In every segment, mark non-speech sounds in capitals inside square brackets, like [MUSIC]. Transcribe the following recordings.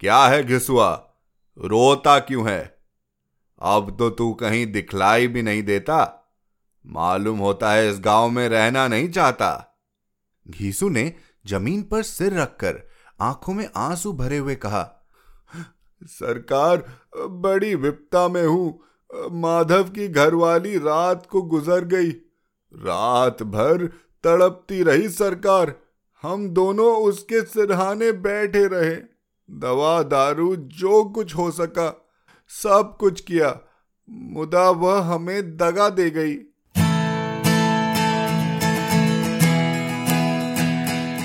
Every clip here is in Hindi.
क्या है घिसुआ? रोता क्यों है? अब तो तू कहीं दिखलाई भी नहीं देता। मालूम होता है इस गाँव में रहना नहीं चाहता। घीसू ने ज़मीन पर सिर रखकर आँखों में आँसू भरे हुए कहा, सरकार, बड़ी विपता में हूँ। माधव की घरवाली रात को गुजर गई। रात भर तड़पती रही सरकार। हम दोनों उसके सिरहाने बैठे रहे। दवा, दारू, जो कुछ हो सका, सब कुछ किया। मुदा वह हमें दगा दे गई।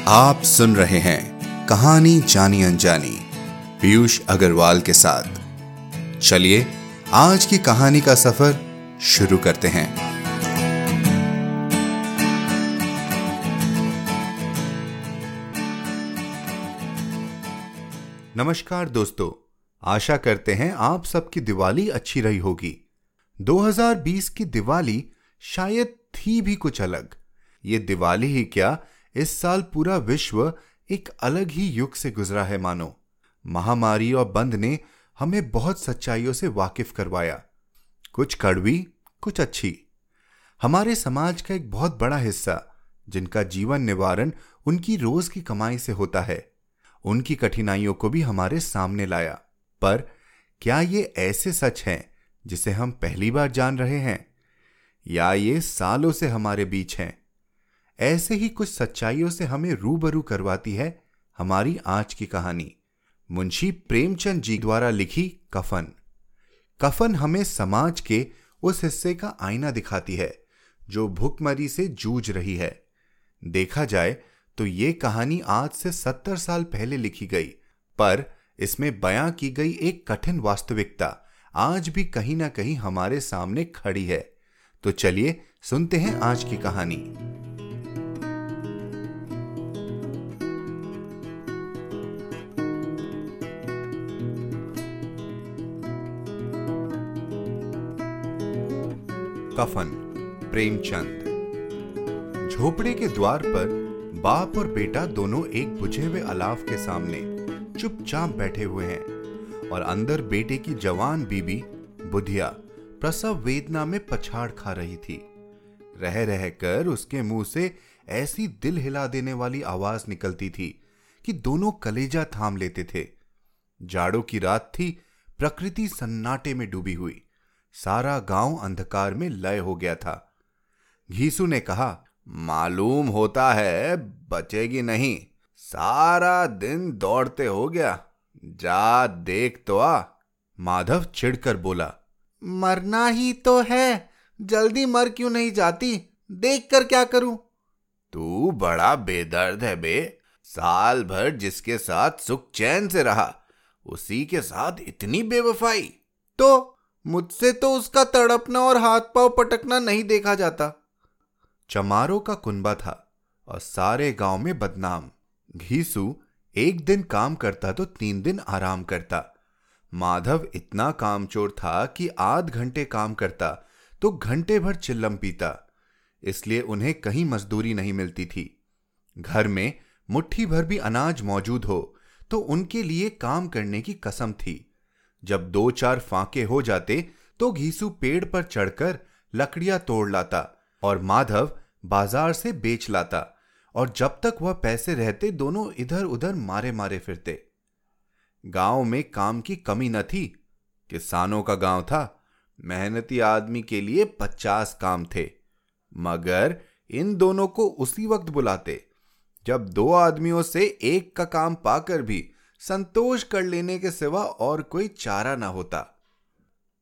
आप सुन रहे हैं कहानी जानी अनजानी, पीयूष अग्रवाल के साथ। चलिए, आज की कहानी का सफ़र शुरू करते हैं। नमस्कार दोस्तों, आशा करते हैं आप सबकी दिवाली अच्छी रही होगी। 2020 की दिवाली शायद थी भी कुछ अलग। ये दिवाली ही क्या इस साल पूरा विश्व एक अलग ही युग से गुजरा है मानो। महामारी और बंद ने हमें बहुत सच्चाइयों से वाकिफ करवाया। कुछ कड़वी, कुछ अच्छी। हमारे समाज का एक बहुत बड़ा हिस्सा, जिनका जीवन निवारण उनकी रोज की कमाई से होता है। उनकी कठिनाइयों को भी हमारे सामने लाया। पर क्या ये ऐसे सच हैं जिसे हम पहली बार जान रहे हैं? या ये सालों से हमारे बीच हैं? ऐसे ही कुछ सच्चाइयों से हमें रूबरू करवाती है हमारी आज की कहानी। मुंशी प्रेमचंद जी द्वारा लिखी कफन। कफन हमें समाज के उस हिस्से का आईना दिखाती है, जो भुखमरी से जूझ रही है। देखा जाए तो ये कहानी आज से सत्तर साल पहले लिखी गई, पर इसमें बयां की गई एक कठिन वास्तविकता आज भी कहीं ना कहीं हमारे सामने खड़ी है। तो चलिए सुनते हैं आज की कहानी। कफन, प्रेमचंद। झोपड़े के द्वार पर बाप और बेटा दोनों एक बुझे हुए अलाव के सामने चुपचाप बैठे हुए हैं और अंदर बेटे की जवान बीबी, बुधिया, प्रसव वेदना में पछाड़ खा रही थी। रह रह कर उसके मुँह से ऐसी दिल हिला देने वाली आवाज़ निकलती थी कि दोनों कलेजा थाम लेते थे। जाड़ों की रात थी, प्रकृति सन्नाटे में डूबी हुई। सारा गाँव अंधकार में लय हो गया था। घीसू ने कहा मालूम होता है बचेगी नहीं। सारा दिन दौड़ते हो गया। जा, देख तो आ। माधव चिढ़कर बोला, मरना ही तो है। जल्दी मर क्यों नहीं जाती? देख कर क्या करूँ? तू बड़ा बेदर्द है बे। साल भर जिसके साथ सुख चैन से रहा, उसी के साथ इतनी बेवफाई। तो मुझसे तो उसका तड़पना और हाथ पाव पटकना नहीं देखा जाता। चमारों का कुंबा था और सारे गाँव में बदनाम। घीसू एक दिन काम करता तो तीन दिन आराम करता। माधव इतना कामचोर था कि आध घंटे काम करता तो घंटे भर चिल्लम पीता, इसलिए उन्हें कहीं मजदूरी नहीं मिलती थी। घर में मुट्ठी भर भी अनाज मौजूद हो तो उनके लिए काम करने की कसम थी। जब दो चार फांके हो जाते तो घीसू पेड़ पर चढ़कर लकड़ियाँ तोड़ लाता और माधव बाज़ार से बेच लाता और जब तक वह पैसे रहते दोनों इधर उधर मारे मारे फिरते। गाँव में काम की कमी न थी। किसानों का गाँव था। मेहनती आदमी के लिए पचास काम थे। मगर इन दोनों को उसी वक्त बुलाते, जब दो आदमियों से एक का काम पाकर भी संतोष कर लेने के सिवा और कोई चारा ना होता।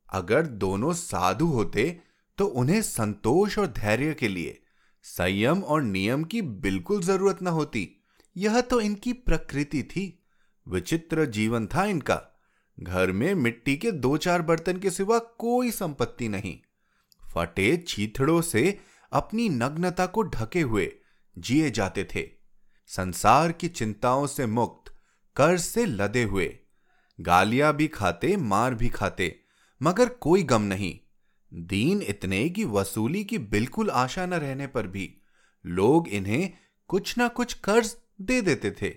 अगर दोनों साधु होते तो उन्हें संतोष और धैर्य के लिए संयम और नियम की बिल्कुल ज़रूरत न होती। यह तो इनकी प्रकृति थी। विचित्र जीवन था इनका। घर में मिट्टी के दो चार बर्तन के सिवा कोई संपत्ति नहीं। फटे चीथड़ों से अपनी नग्नता को ढके हुए जिए जाते थे। संसार की चिंताओं से मुक्त कर्ज से लदे हुए। गालियाँ भी खाते, मार भी खाते, मगर कोई गम नहीं। दीन इतने की वसूली की बिल्कुल आशा न रहने पर भी लोग इन्हें कुछ ना कुछ कर्ज दे देते थे।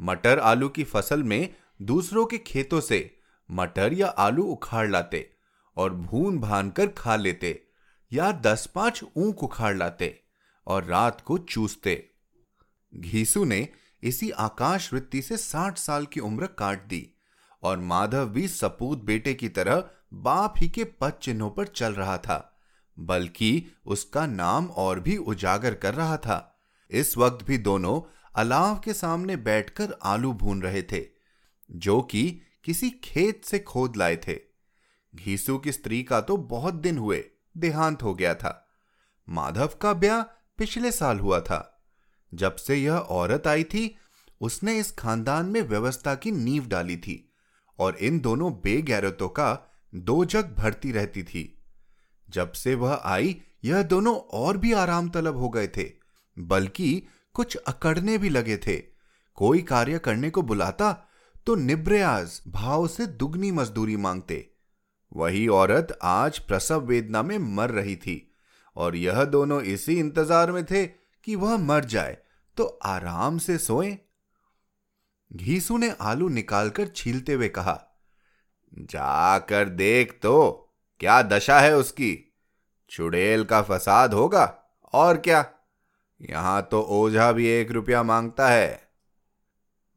मटर आलू की फ़सल में दूसरों के खेतों से मटर या आलू उखाड़ लाते और भून भान कर खा लेते या दस पाँच ऊंक उखाड़ लाते और रात को चूसते। घीसू ने इसी आकाश वृत्ति से साठ साल की उम्र काट दी और माधव भी सपूत बेटे की तरह बाप ही के पद चिन्हों पर चल रहा था, बल्कि उसका नाम और भी उजागर कर रहा था। इस वक्त भी दोनों अलाव के सामने बैठकर आलू भून रहे थे, जो कि किसी खेत से खोद लाए थे। घीसू की स्त्री का तो बहुत दिन हुए, देहांत हो गया था। माधव का ब्याह पिछले साल हुआ था। जब से यह औरत आई थी, उसने इस खानदान में व्यवस्था की नींव डाली थी, और इन दोनों बेगैरतों का दो जग भरती रहती थी। जब से वह आई, यह दोनों और भी आराम तलब हो गए थे, बल्कि कुछ अकड़ने भी लगे थे। कोई कार्य करने को बुलाता तो निब्रयाज भाव से दुगनी मजदूरी मांगते। वही औरत आज प्रसव वेदना में मर रही थी, और यह दोनों इसी इंतज़ार में थे कि वह मर जाए तो आराम से सोए। घीसू ने आलू निकालकर छीलते हुए कहा जाकर देख तो क्या दशा है उसकी? चुड़ैल का फसाद होगा, और क्या? यहाँ तो ओझा भी एक रुपया माँगता है।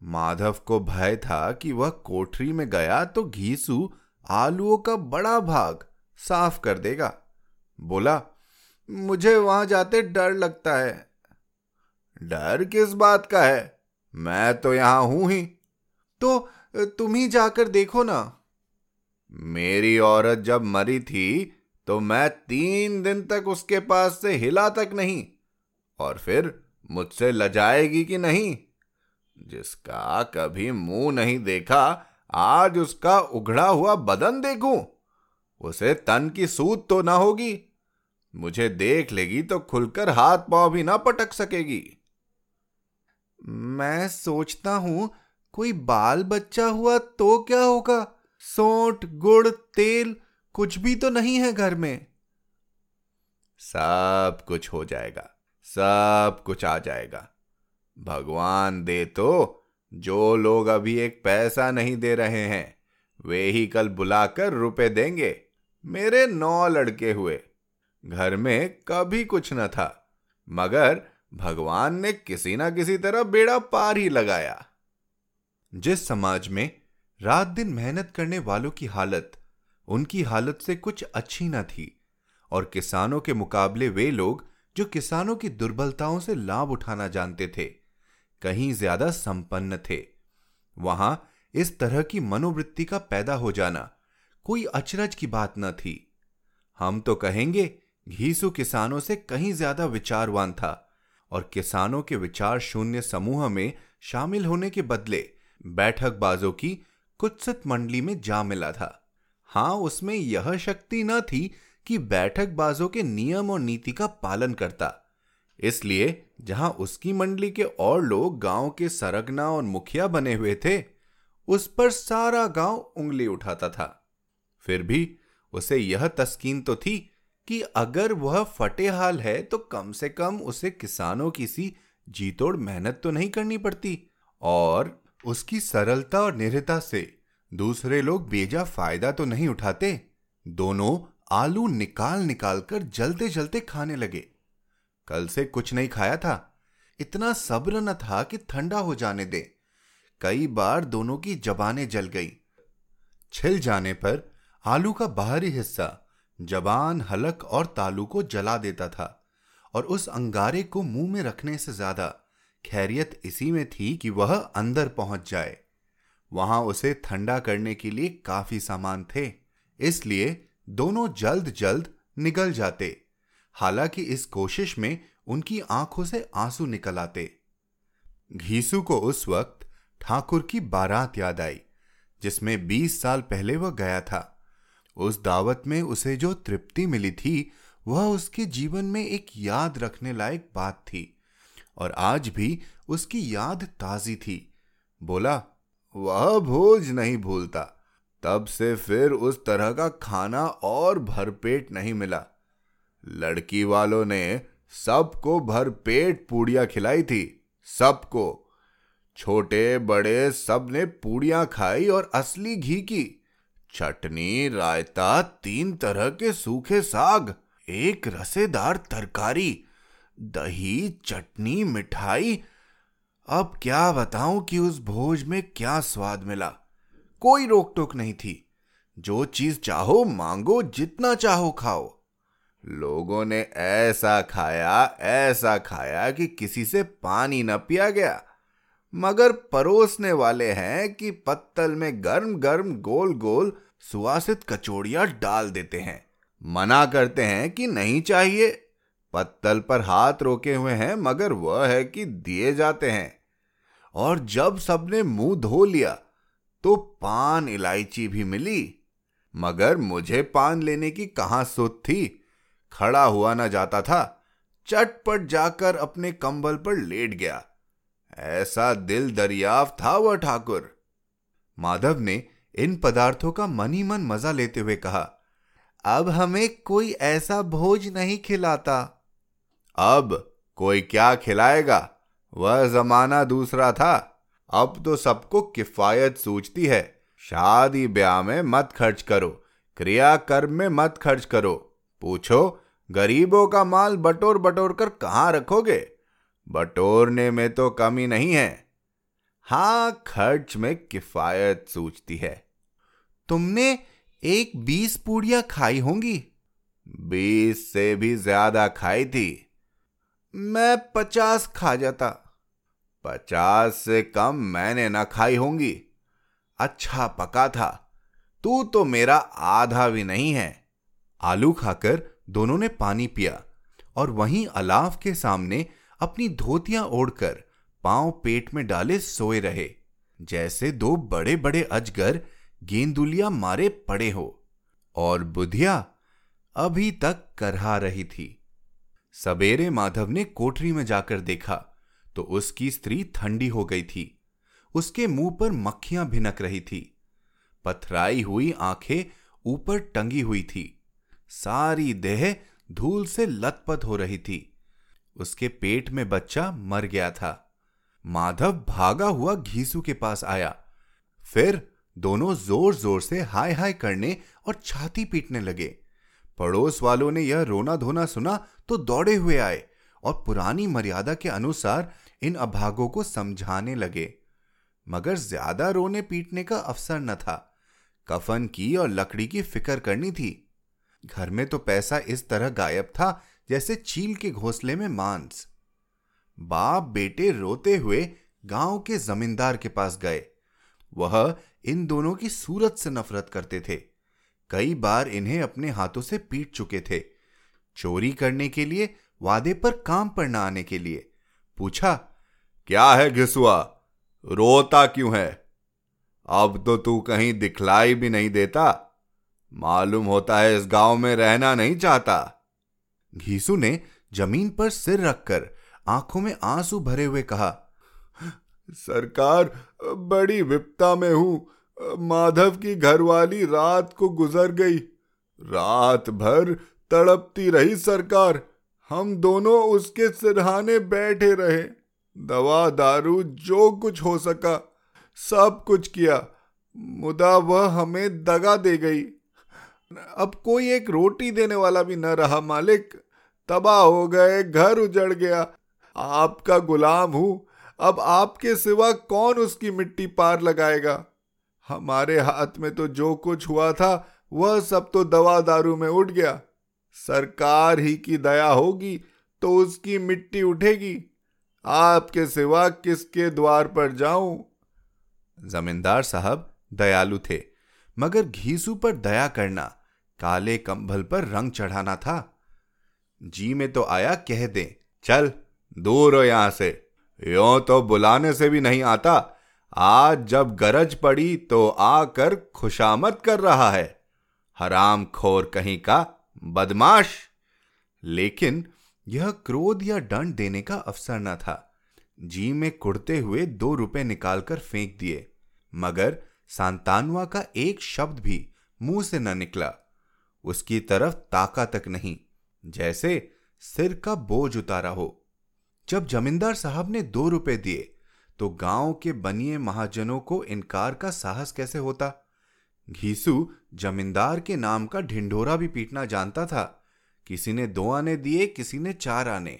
माधव को भय था कि वह कोठरी में गया तो घीसू आलुओं का बड़ा भाग साफ़ कर देगा। बोला, मुझे वहाँ जाते डर लगता है। डर किस बात का है? मैं तो यहाँ हूँ ही। तो तुम ही जाकर देखो ना। मेरी औरत जब मरी थी तो मैं तीन दिन तक उसके पास से हिला तक नहीं, और फिर मुझसे लजाएगी कि नहीं। जिसका कभी मुँह नहीं देखा, आज उसका उघड़ा हुआ बदन देखूँ। उसे तन की सूद तो ना होगी। मुझे देख लेगी तो खुलकर हाथ पाँव भी ना पटक सकेगी। मैं सोचता हूँ, कोई बाल बच्चा हुआ तो क्या होगा? सोट गुड़, तेल कुछ भी तो नहीं है घर में। सब कुछ हो जाएगा, सब कुछ आ जाएगा। भगवान दे तो जो लोग अभी एक पैसा नहीं दे रहे हैं, वे ही कल बुलाकर रुपए देंगे, मेरे नौ लड़के हुए। घर में कभी कुछ न था, मगर भगवान ने किसी ना किसी तरह बेड़ा पार ही लगाया। जिस समाज में रात दिन मेहनत करने वालों की हालत, उनकी हालत से कुछ अच्छी न थी। और किसानों के मुकाबले वे लोग, जो किसानों की दुर्बलताओं से लाभ उठाना जानते थे, कहीं ज़्यादा संपन्न थे। वहाँ इस तरह की मनोवृत्ति का पैदा हो जाना कोई अचरज की बात न थी। हम तो कहेंगे, घीसु किसानों से कहीं ज़्यादा विचारवान था, और किसानों के विचार शून्य समूह में शामिल होने के बदले बैठकबाजों की कुत्सित मंडली में जा मिला था। हाँ, उसमें यह शक्ति न थी कि बैठक बाजों के नियम और नीति का पालन करता। इसलिए, जहाँ उसकी मंडली के और लोग गाँव के सरगना और मुखिया बने हुए थे, उस पर सारा गाँव उंगली उठाता था। फिर भी उसे यह तस्कीन तो थी कि अगर वह फटे हाल है तो कम से कम उसे किसानों की सी जीतोड़ मेहनत तो नहीं करनी पड़ती और उसकी सरलता और निरता से दूसरे लोग बेजा फ़ायदा तो नहीं उठाते। दोनों आलू निकाल निकाल कर जलते जलते खाने लगे। कल से कुछ नहीं खाया था। इतना सब्र न था कि ठंडा हो जाने दे। कई बार दोनों की जबानें जल गई। छिल जाने पर आलू का बाहरी हिस्सा जबान, हलक और तालू को जला देता था और उस अंगारे को मुँह में रखने से ज़्यादा खैरियत इसी में थी कि वह अंदर पहुँच जाए। वहाँ उसे ठंडा करने के लिए काफ़ी सामान थे, इसलिए दोनों जल्द जल्द निकल जाते। हालाँकि इस कोशिश में उनकी आँखों से आँसू निकल आते। घीसू को उस वक्त ठाकुर की बारात याद आई, जिसमें बीस साल पहले वह गया था। उस दावत में उसे जो तृप्ति मिली थी, वह उसके जीवन में एक याद रखने लायक बात थी, और आज भी उसकी याद ताजी थी। बोला वह भोज नहीं भूलता। तब से फिर उस तरह का खाना और भरपेट नहीं मिला। लड़की वालों ने सबको भरपेट पूड़ियाँ खिलाई थी, सबको। छोटे, बड़े सबने पूड़ियाँ खाई और असली घी की। चटनी, रायता, तीन तरह के सूखे साग, एक रसेदार तरकारी, दही, चटनी, मिठाई अब क्या बताऊँ कि उस भोज में क्या स्वाद मिला? कोई रोक टोक नहीं थी। जो चीज़ चाहो, मांगो, जितना चाहो खाओ। लोगों ने ऐसा खाया ऐसा खाया कि किसी से पानी न पिया गया। मगर परोसने वाले हैं कि पत्तल में गर्म गर्म गोल गोल सुवासित कचौड़ियाँ डाल देते हैं। मना करते हैं कि नहीं चाहिए। पत्तल पर हाथ रोके हुए हैं, मगर वह है कि दिए जाते हैं। और जब सबने मुँह धो लिया तो पान इलायची भी मिली। मगर मुझे पान लेने की कहाँ सुत थी? खड़ा हुआ ना जाता था। चटपट जाकर अपने कंबल पर लेट गया। ऐसा दिल दरियाफ था वह ठाकुर। माधव ने इन पदार्थों का मनी मन मज़ा लेते हुए कहा, अब हमें कोई ऐसा भोज नहीं खिलाता। अब कोई क्या खिलाएगा? वह जमाना दूसरा था। अब तो सबको किफायत सूझती है। शादी ब्याह में मत खर्च करो। क्रियाकर्म में मत खर्च करो। पूछो, गरीबों का माल बटोर बटोर कर कहाँ रखोगे? बटोरने में तो कमी नहीं है। हाँ, खर्च में किफायत सूझती है। तुमने एक बीस पूड़ियाँ खाई होंगी? बीस से भी ज़्यादा खाई थी। मैं पचास खा जाता। पचास से कम मैंने ना खाई होंगी। अच्छा पका था। तू तो मेरा आधा भी नहीं है। आलू खाकर दोनों ने पानी पिया और वहीं अलाव के सामने अपनी धोतियाँ ओढ़कर पाँव पेट में डाले सोए रहे। जैसे दो बड़े बड़े अजगर गेंदुलिया मारे पड़े हो। और बुधिया अभी तक करहा रही थी। सवेरे माधव ने कोठरी में जाकर देखा तो उसकी स्त्री ठंडी हो गई थी। उसके मुँह पर मक्खियाँ भिनक रही थी। पथराई हुई आँखें ऊपर टंगी हुई थी। सारी देह धूल से लथपथ हो रही थी। उसके पेट में बच्चा मर गया था। माधव भागा हुआ घीसू के पास आया। फिर दोनों ज़ोर ज़ोर से हाय हाय करने और छाती पीटने लगे। पड़ोस वालों ने यह रोना धोना सुना तो दौड़े हुए आए और पुरानी मर्यादा के अनुसार इन अभागों को समझाने लगे। मगर ज़्यादा रोने पीटने का अवसर न था। कफन की और लकड़ी की फ़िक्र करनी थी। घर में तो पैसा इस तरह गायब था जैसे चील के घोंसले में मांस। बाप बेटे रोते हुए गाँव के जमींदार के पास गए। वह इन दोनों की सूरत से नफरत करते थे। कई बार इन्हें अपने हाथों से पीट चुके थे। चोरी करने के लिए, वादे पर काम पर न आने के लिए। पूछा, क्या है घिसुआ? रोता क्यों है? अब तो तू कहीं दिखलाई भी नहीं देता। मालूम होता है इस गाँव में रहना नहीं चाहता। घीसू ने ज़मीन पर सिर रखकर आँखों में आँसू भरे हुए कहा, सरकार, बड़ी विपता में हूँ। माधव की घरवाली रात को गुजर गई। रात भर तड़पती रही सरकार। हम दोनों उसके सिरहाने बैठे रहे। दवा, दारू, जो कुछ हो सका, सब कुछ किया। मुदा वह हमें दगा दे गई। अब कोई एक रोटी देने वाला भी न रहा मालिक। तबाह हो गए, घर उजड़ गया। आपका गुलाम हूँ। अब आपके सिवा कौन उसकी मिट्टी पार लगाएगा? हमारे हाथ में तो जो कुछ हुआ था, वह सब तो दवा दारू में उठ गया। सरकार ही की दया होगी तो उसकी मिट्टी उठेगी। आपके सिवा किसके द्वार पर जाऊँ? जमींदार साहब दयालु थे, मगर घीसू पर दया करना, काले कंभल पर रंग चढ़ाना था। जी में तो आया कह दे, चल, दूर हो यहाँ से। यो तो बुलाने से भी नहीं आता आज जब गरज पड़ी तो आकर खुशामद कर रहा है। हराम खोर कहीं का बदमाश। लेकिन यह क्रोध या दंड देने का अवसर न था। जी में कुड़ते हुए दो रुपए निकालकर फेंक दिए। मगर सांतानुआ का एक शब्द भी मुँह से न निकला। उसकी तरफ़ ताका तक नहीं, जैसे सिर का बोझ उतारा हो। जब जमींदार साहब ने दो रुपए दिए तो गाँव के बनिए महाजनों को इनकार का साहस कैसे होता? घीसू जमींदार के नाम का ढिंढोरा भी पीटना जानता था। किसी ने दो आने दिए, किसी ने चार आने।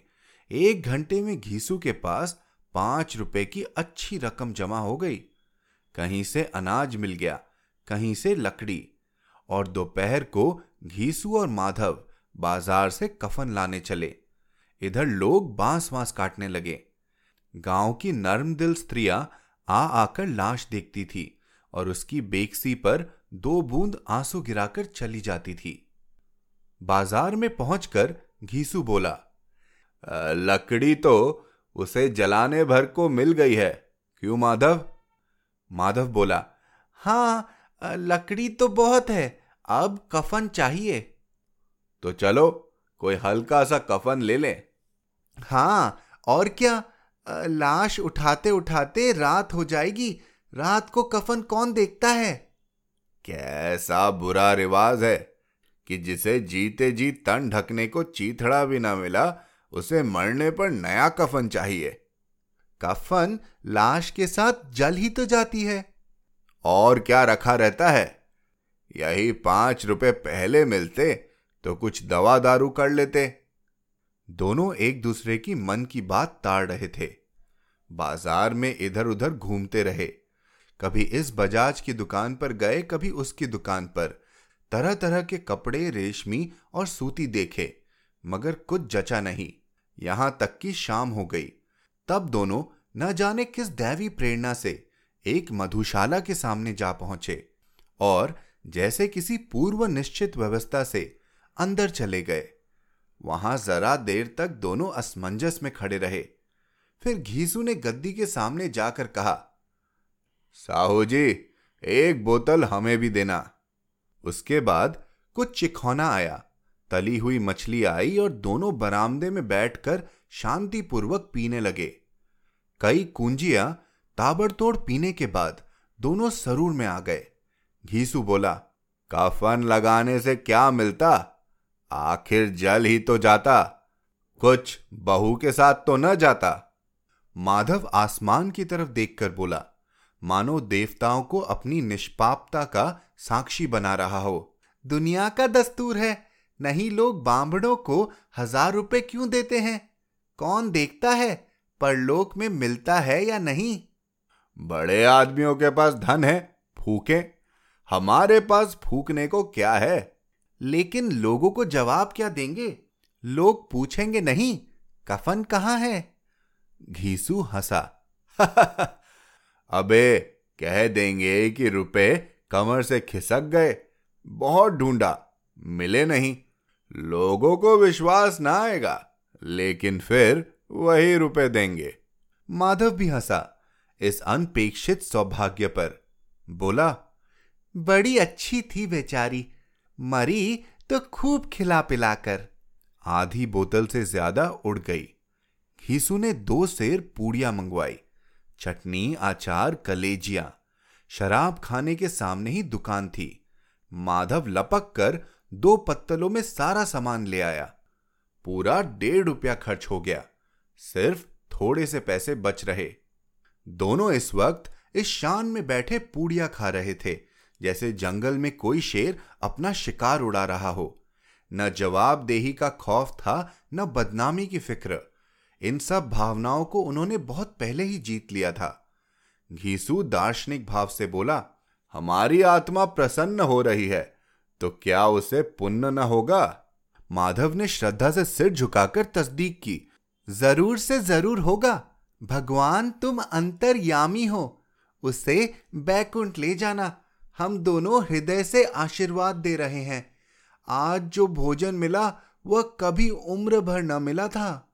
एक घंटे में घीसू के पास पाँच रुपए की अच्छी रकम जमा हो गई। कहीं से अनाज मिल गया, कहीं से लकड़ी। और दोपहर को घीसू और माधव बाज़ार से कफन लाने चले। इधर लोग बाँस वांस काटने लगे। गाँव की नर्म दिल स्त्रियाँ आ आकर लाश देखती थी और उसकी बेकसी पर दो बूंद आँसू गिराकर चली जाती थी। बाज़ार में पहुंचकर घीसू बोला लकड़ी तो उसे जलाने भर को मिल गई है। क्यों माधव? माधव बोला, हाँ लकड़ी तो बहुत है, अब कफन चाहिए। तो चलो, कोई हल्का सा कफन ले ले। हाँ और क्या? लाश उठाते उठाते रात हो जाएगी। रात को कफन कौन देखता है? कैसा बुरा रिवाज है कि जिसे जीते जी तन ढकने को चीथड़ा भी ना मिला उसे मरने पर नया कफन चाहिए। कफन लाश के साथ जल ही तो जाती है। और क्या रखा रहता है? यही पाँच रुपए पहले मिलते तो कुछ दवा दारू कर लेते। दोनों एक दूसरे की मन की बात ताड़ रहे थे। बाज़ार में इधर उधर घूमते रहे। कभी इस बजाज की दुकान पर गए, कभी उसकी दुकान पर। तरह तरह के कपड़े, रेशमी और सूती देखे, मगर कुछ जचा नहीं। यहाँ तक कि शाम हो गई। तब दोनों न जाने किस दैवी प्रेरणा से एक मधुशाला के सामने जा पहुँचे और जैसे किसी पूर्व निश्चित व्यवस्था से अंदर चले गए। वहाँ जरा देर तक दोनों असमंजस में खड़े रहे। फिर घीसू ने गद्दी के सामने जाकर कहा, साहू जी, एक बोतल हमें भी देना। उसके बाद कुछ चिखौना आया, तली हुई मछली आई और दोनों बरामदे में बैठकर शांतिपूर्वक पीने लगे। कई कुंजिया ताबड़तोड़ पीने के बाद दोनों सरूर में आ गए। घीसू बोला, कफन लगाने से क्या मिलता? आखिर जल ही तो जाता। कुछ बहू के साथ तो न जाता। माधव आसमान की तरफ़ देखकर बोला, मानो देवताओं को अपनी निष्पापता का साक्षी बना रहा हो। दुनिया का दस्तूर है, नहीं लोग बांभड़ों को हज़ार रुपए क्यों देते हैं? कौन देखता है, परलोक में मिलता है या नहीं? बड़े आदमियों के पास धन है, फूके। हमारे पास फूकने को क्या है? लेकिन लोगों को जवाब क्या देंगे? लोग पूछेंगे नहीं, कफन कहाँ है? घीसू हंसा। [LAUGHS] अबे, कह देंगे कि रुपए कमर से खिसक गए। बहुत ढूंढा, मिले नहीं। लोगों को विश्वास ना आएगा, लेकिन फिर वही रुपए देंगे। माधव भी हंसा, इस अनपेक्षित सौभाग्य पर। बोला, बड़ी अच्छी थी बेचारी, मरी तो खूब खिला पिलाकर आधी बोतल से ज़्यादा उड़ गई। घीसू ने दो सेर पूड़िया मंगवाई, चटनी आचार कलेजिया। शराब खाने के सामने ही दुकान थी। माधव लपक कर दो पत्तलों में सारा सामान ले आया। पूरा डेढ़ रुपया खर्च हो गया। सिर्फ़ थोड़े से पैसे बच रहे। दोनों इस वक्त इस शान में बैठे पूड़िया खा रहे थे, जैसे जंगल में कोई शेर अपना शिकार उड़ा रहा हो। न जवाबदेही का खौफ था, न बदनामी की फ़िक्र। इन सब भावनाओं को उन्होंने बहुत पहले ही जीत लिया था। घीसू दार्शनिक भाव से बोला, हमारी आत्मा प्रसन्न हो रही है तो क्या उसे पुण्य न होगा? माधव ने श्रद्धा से सिर झुकाकर तस्दीक की, ज़रूर से ज़रूर होगा। भगवान तुम अंतर्यामी हो, उसे बैकुंठ ले जाना। हम दोनों हृदय से आशीर्वाद दे रहे हैं। आज जो भोजन मिला, वह कभी उम्र भर न मिला था।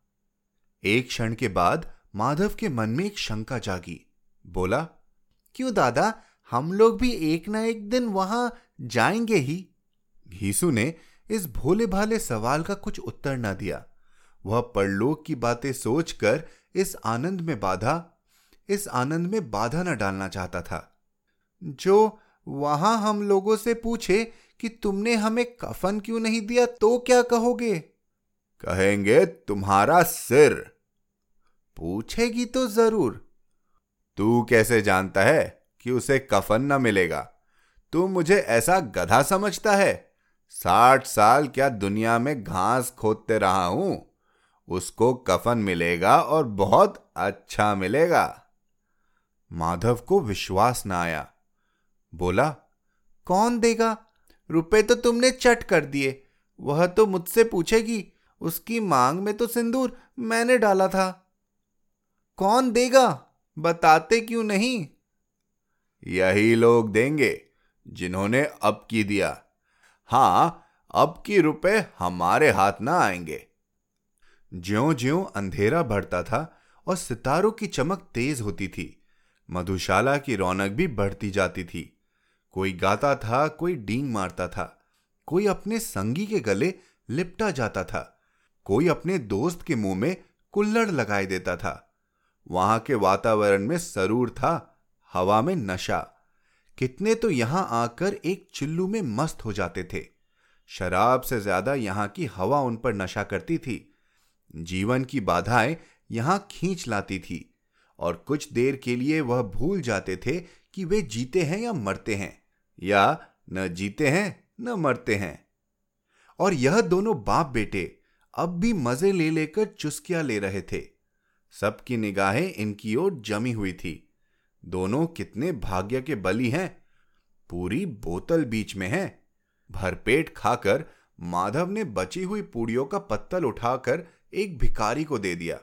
एक क्षण के बाद माधव के मन में एक शंका जागी। बोला, क्यों दादा, हम लोग भी एक ना एक दिन वहाँ जाएँगे ही? घीसू ने इस भोले भाले सवाल का कुछ उत्तर न दिया। वह परलोक की बातें सोचकर इस आनंद में बाधा, इस आनंद में बाधा न डालना चाहता था। जो वहाँ हम लोगों से पूछे कि तुमने हमें कफन क्यों नहीं दिया तो क्या कहोगे? कहेंगे, तुम्हारा सिर। पूछेगी तो ज़रूर। तू कैसे जानता है कि उसे कफन न मिलेगा? तू मुझे ऐसा गधा समझता है। साठ साल क्या दुनिया में घास खोदते रहा हूँ। उसको कफन मिलेगा और बहुत अच्छा मिलेगा। माधव को विश्वास ना आया। बोला, कौन देगा? रुपए तो तुमने चट कर दिए। वह तो मुझसे पूछेगी उसकी मांग में तो सिंदूर मैंने डाला था। कौन देगा? बताते क्यों नहीं? यही लोग देंगे जिन्होंने अब की दिया। हाँ, अब की रुपए हमारे हाथ ना आएँगे। ज्यो ज्यो अंधेरा बढ़ता था और सितारों की चमक तेज होती थी, मधुशाला की रौनक भी बढ़ती जाती थी। कोई गाता था, कोई डींग मारता था, कोई अपने संगी के गले लिपटा जाता था। कोई अपने दोस्त के मुँह में कुल्लड़ लगाए देता था। वहाँ के वातावरण में सरूर था, हवा में नशा। कितने तो यहाँ आकर एक चिल्लू में मस्त हो जाते थे। शराब से ज़्यादा यहाँ की हवा उन पर नशा करती थी। जीवन की बाधाएँ यहाँ खींच लाती थी और कुछ देर के लिए वह भूल जाते थे कि वे जीते हैं या मरते हैं, या न जीते हैं, न मरते हैं। और यह दोनों बाप बेटे अब भी मज़े ले लेकर चुस्किया ले रहे थे। सबकी निगाहें इनकी ओर जमी हुई थी। दोनों कितने भाग्य के बली हैं। पूरी बोतल बीच में है। भरपेट खाकर माधव ने बची हुई पूड़ियों का पत्तल उठाकर एक भिकारी को दे दिया,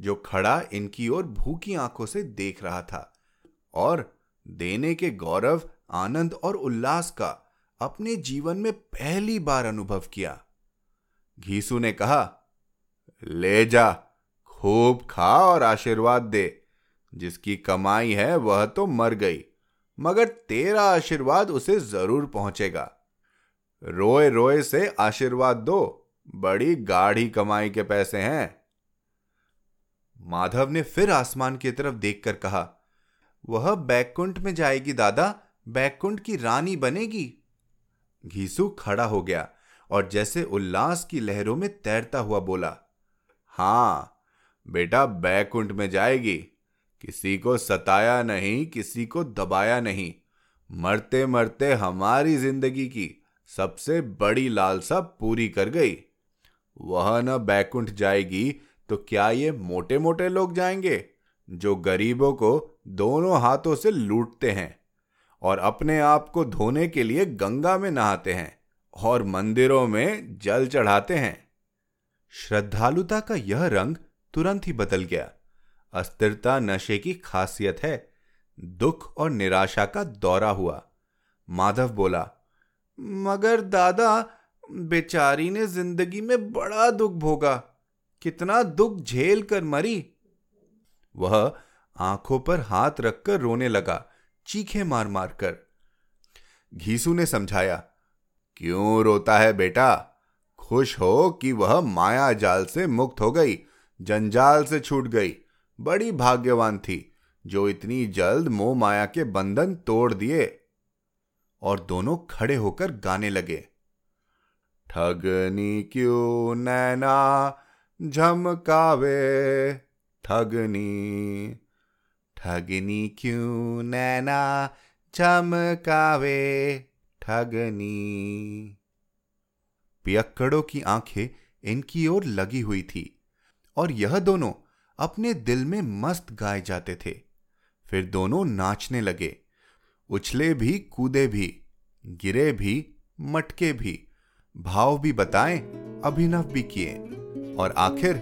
जो खड़ा इनकी ओर भूखी आँखों से देख रहा था। और देने के गौरव, आनंद और उल्लास का अपने जीवन में पहली बार अनुभव किया। घीसू ने कहा, ले जा, खूब खा और आशीर्वाद दे। जिसकी कमाई है वह तो मर गई, मगर तेरा आशीर्वाद उसे ज़रूर पहुंचेगा। रोए रोए से आशीर्वाद दो, बड़ी गाढ़ी कमाई के पैसे हैं। माधव ने फिर आसमान की तरफ़ देखकर कहा, वह बैकुंठ में जाएगी, दादा, बैकुंठ की रानी बनेगी। घीसू खड़ा हो गया। और जैसे उल्लास की लहरों में तैरता हुआ बोला, हाँ, बेटा बैकुंठ में जाएगी। किसी को सताया नहीं, किसी को दबाया नहीं। मरते मरते हमारी ज़िंदगी की सबसे बड़ी लालसा पूरी कर गई। वह न बैकुंठ जाएगी तो क्या ये मोटे मोटे लोग जाएँगे, जो गरीबों को दोनों हाथों से लूटते हैं और अपने आप को धोने के लिए गंगा में नहाते हैं? और मंदिरों में जल चढ़ाते हैं। श्रद्धालुता का यह रंग तुरंत ही बदल गया। अस्थिरता नशे की खासियत है। दुख और निराशा का दौरा हुआ। माधव बोला, मगर दादा, बेचारी ने ज़िंदगी में बड़ा दुख भोगा। कितना दुख झेल कर मरी। वह आँखों पर हाथ रखकर रोने लगा, चीखे मार मार कर। घीसू ने समझाया क्यों रोता है बेटा? खुश हो कि वह माया जाल से मुक्त हो गई, जंजाल से छूट गई। बड़ी भाग्यवान थी, जो इतनी जल्द मोह माया के बंधन तोड़ दिए। और दोनों खड़े होकर गाने लगे। ठगनी क्यों नैना झमकावे? ठगनी। ठगनी क्यों नैना झमकावे? ठगनी पियक्कड़ों की आँखें इनकी ओर लगी हुई थी और यह दोनों अपने दिल में मस्त गाए जाते थे। फिर दोनों नाचने लगे। उछले भी, कूदे भी, गिरे भी, मटके भी। भाव भी बताएँ, अभिनव भी किए और आखिर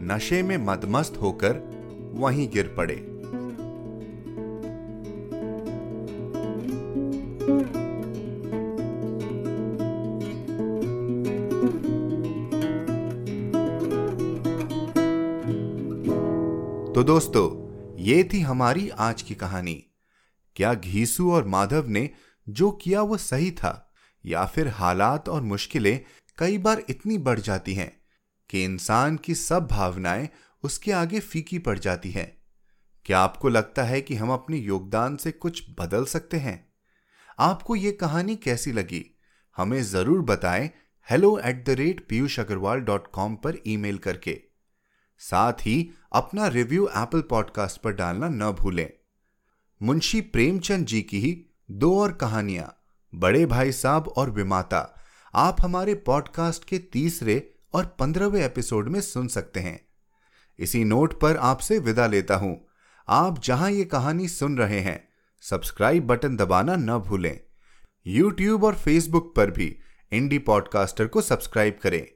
नशे में मदमस्त होकर वहीं गिर पड़े। तो दोस्तों, ये थी हमारी आज की कहानी। क्या घीसू और माधव ने जो किया वो सही था, या फिर हालात और मुश्किलें कई बार इतनी बढ़ जाती हैं कि इंसान की सब भावनाएँ उसके आगे फीकी पड़ जाती हैं। क्या आपको लगता है कि हम अपने योगदान से कुछ बदल सकते हैं? आपको यह कहानी कैसी लगी? हमें ज़रूर बताएँ। Hello at the rate Piyush Agarwal dot com पर ईमेल करके। साथ ही अपना रिव्यू एप्पल पॉडकास्ट पर डालना न भूलें। मुंशी प्रेमचंद जी की ही दो और कहानियाँ, बड़े भाई साहब और विमाता, आप हमारे पॉडकास्ट के तीसरे और पंद्रहवें एपिसोड में सुन सकते हैं। इसी नोट पर आपसे विदा लेता हूँ। आप जहाँ ये कहानी सुन रहे हैं सब्सक्राइब बटन दबाना न भूलें। यूट्यूब और फेसबुक पर भी इंडी पॉडकास्टर को सब्सक्राइब करें।